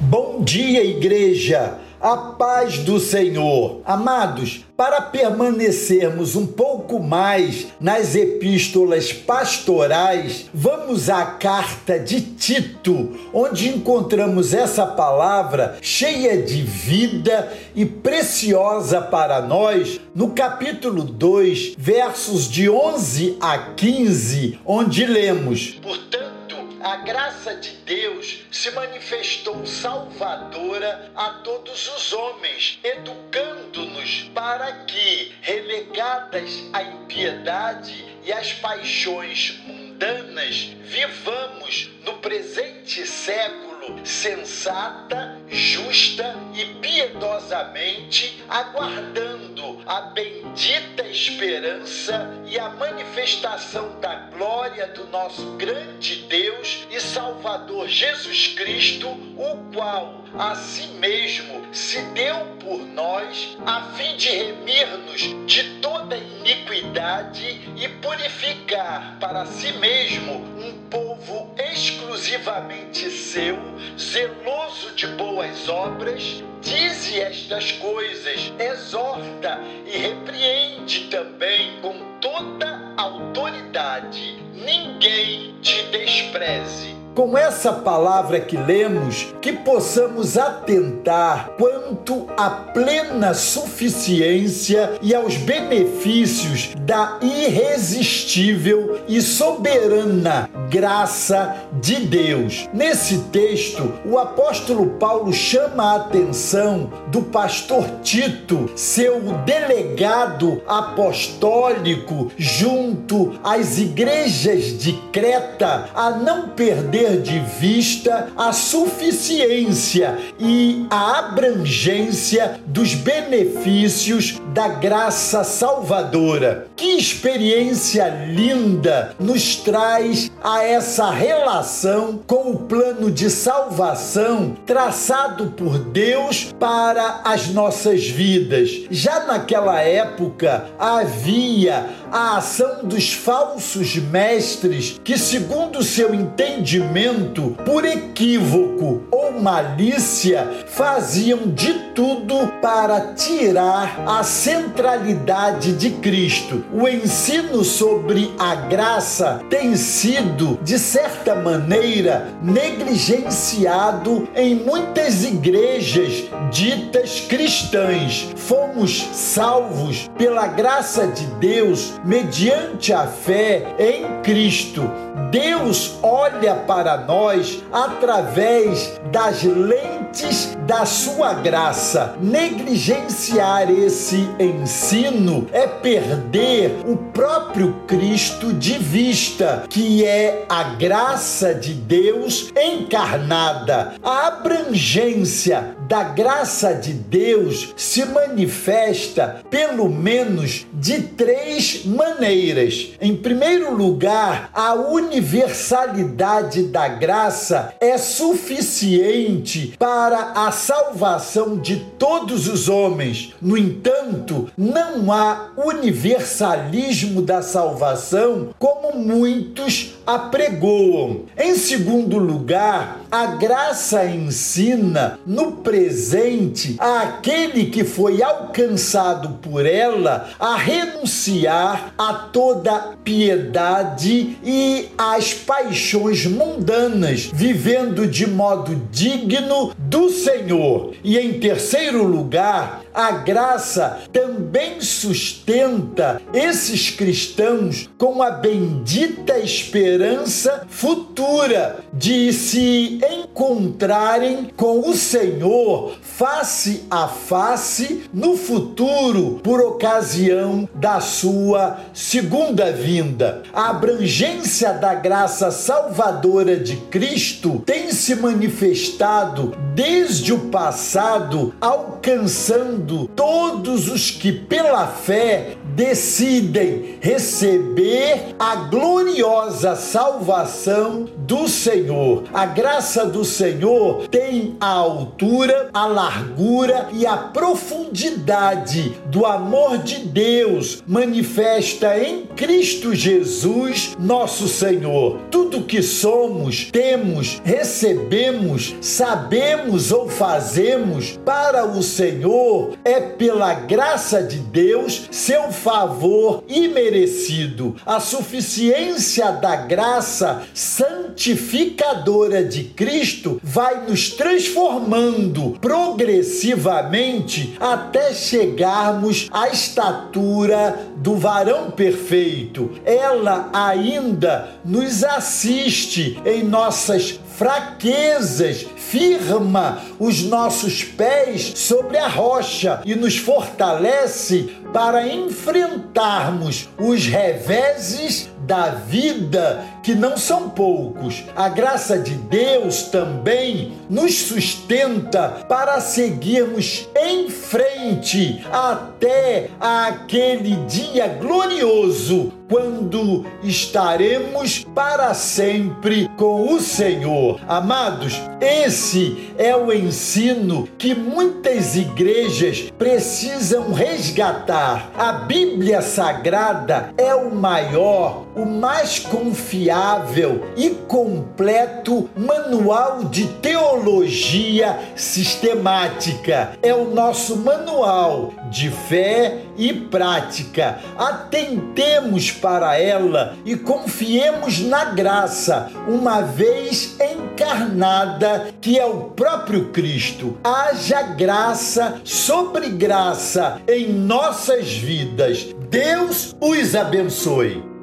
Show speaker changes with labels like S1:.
S1: Bom dia, igreja! A paz do Senhor. Amados, para permanecermos um pouco mais nas epístolas pastorais, vamos à carta de Tito, onde encontramos essa palavra cheia de vida e preciosa para nós, no capítulo 2, versos de 11 a 15, onde lemos: Portanto, a graça de Deus se manifestou salvadora a todos os homens, educando-nos para que, relegadas à impiedade e às paixões mundanas, vivamos no presente século sensata, justa e piedosamente, aguardando a bendita esperança e a manifestação da glória do nosso grande Deus e Salvador Jesus Cristo, o qual a si mesmo se deu por nós, a fim de remir-nos de toda iniquidade e purificar para si mesmo povo exclusivamente seu, zeloso de boas obras. Dize estas coisas, exorta e repreende também com toda autoridade. Ninguém te despreze com essa palavra que lemos, que possamos atentar quanto à plena suficiência e aos benefícios da irresistível e soberana graça de Deus. Nesse texto, o apóstolo Paulo chama a atenção do pastor Tito, seu delegado apostólico junto às igrejas de Creta, a não perder de vista a suficiência e a abrangência dos benefícios da graça salvadora. Que experiência linda nos traz a essa relação com o plano de salvação traçado por Deus para as nossas vidas. Já naquela época havia a ação dos falsos mestres que, segundo seu entendimento, por equívoco ou malícia, faziam de tudo para tirar a centralidade de Cristo. O ensino sobre a graça tem sido, de certa maneira, negligenciado em muitas igrejas ditas cristãs. Fomos salvos pela graça de Deus mediante a fé em Cristo. Deus olha para nós através das lentes da sua graça. Negligenciar esse ensino é perder o próprio Cristo de vista, que é a graça de Deus encarnada. A abrangência da graça de Deus se manifesta pelo menos de três maneiras. Em primeiro lugar, a universalidade da graça é suficiente para a salvação de todos os homens. No entanto, não há universalismo da salvação como muitos apregoam. Em segundo lugar, a graça ensina no presente àquele que foi alcançado por ela a renunciar a toda piedade e às paixões mundanas, vivendo de modo digno do Senhor. E em terceiro lugar, a graça também sustenta esses cristãos com a bendita esperança futura de se encontrarem com o Senhor face a face no futuro por ocasião da sua segunda vinda. A abrangência da graça salvadora de Cristo tem se manifestado desde o passado, alcançando todos os que pela fé decidem receber a gloriosa salvação do Senhor. A graça do Senhor tem a altura, a largura e a profundidade do amor de Deus manifesta em Cristo Jesus, nosso Senhor. Tudo que somos, temos, recebemos, sabemos ou fazemos para o Senhor é pela graça de Deus, seu imerecido. A suficiência da graça santificadora de Cristo vai nos transformando progressivamente até chegarmos à estatura do varão perfeito. Ela ainda nos assiste em nossas fraquezas, firma os nossos pés sobre a rocha e nos fortalece para enfrentarmos os reveses da vida, que não são poucos. A graça de Deus também nos sustenta para seguirmos em frente até aquele dia glorioso quando estaremos para sempre com o Senhor. Amados, esse é o ensino que muitas igrejas precisam resgatar. A Bíblia Sagrada é o maior, o mais confiável e completo manual de teologia sistemática. É o nosso manual de fé e prática. Atentemos para ela e confiemos na graça, uma vez encarnada, que é o próprio Cristo. Haja graça sobre graça em nossas vidas. Deus os abençoe.